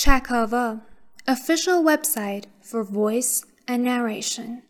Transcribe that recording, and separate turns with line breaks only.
Chakava, official website for voice and narration.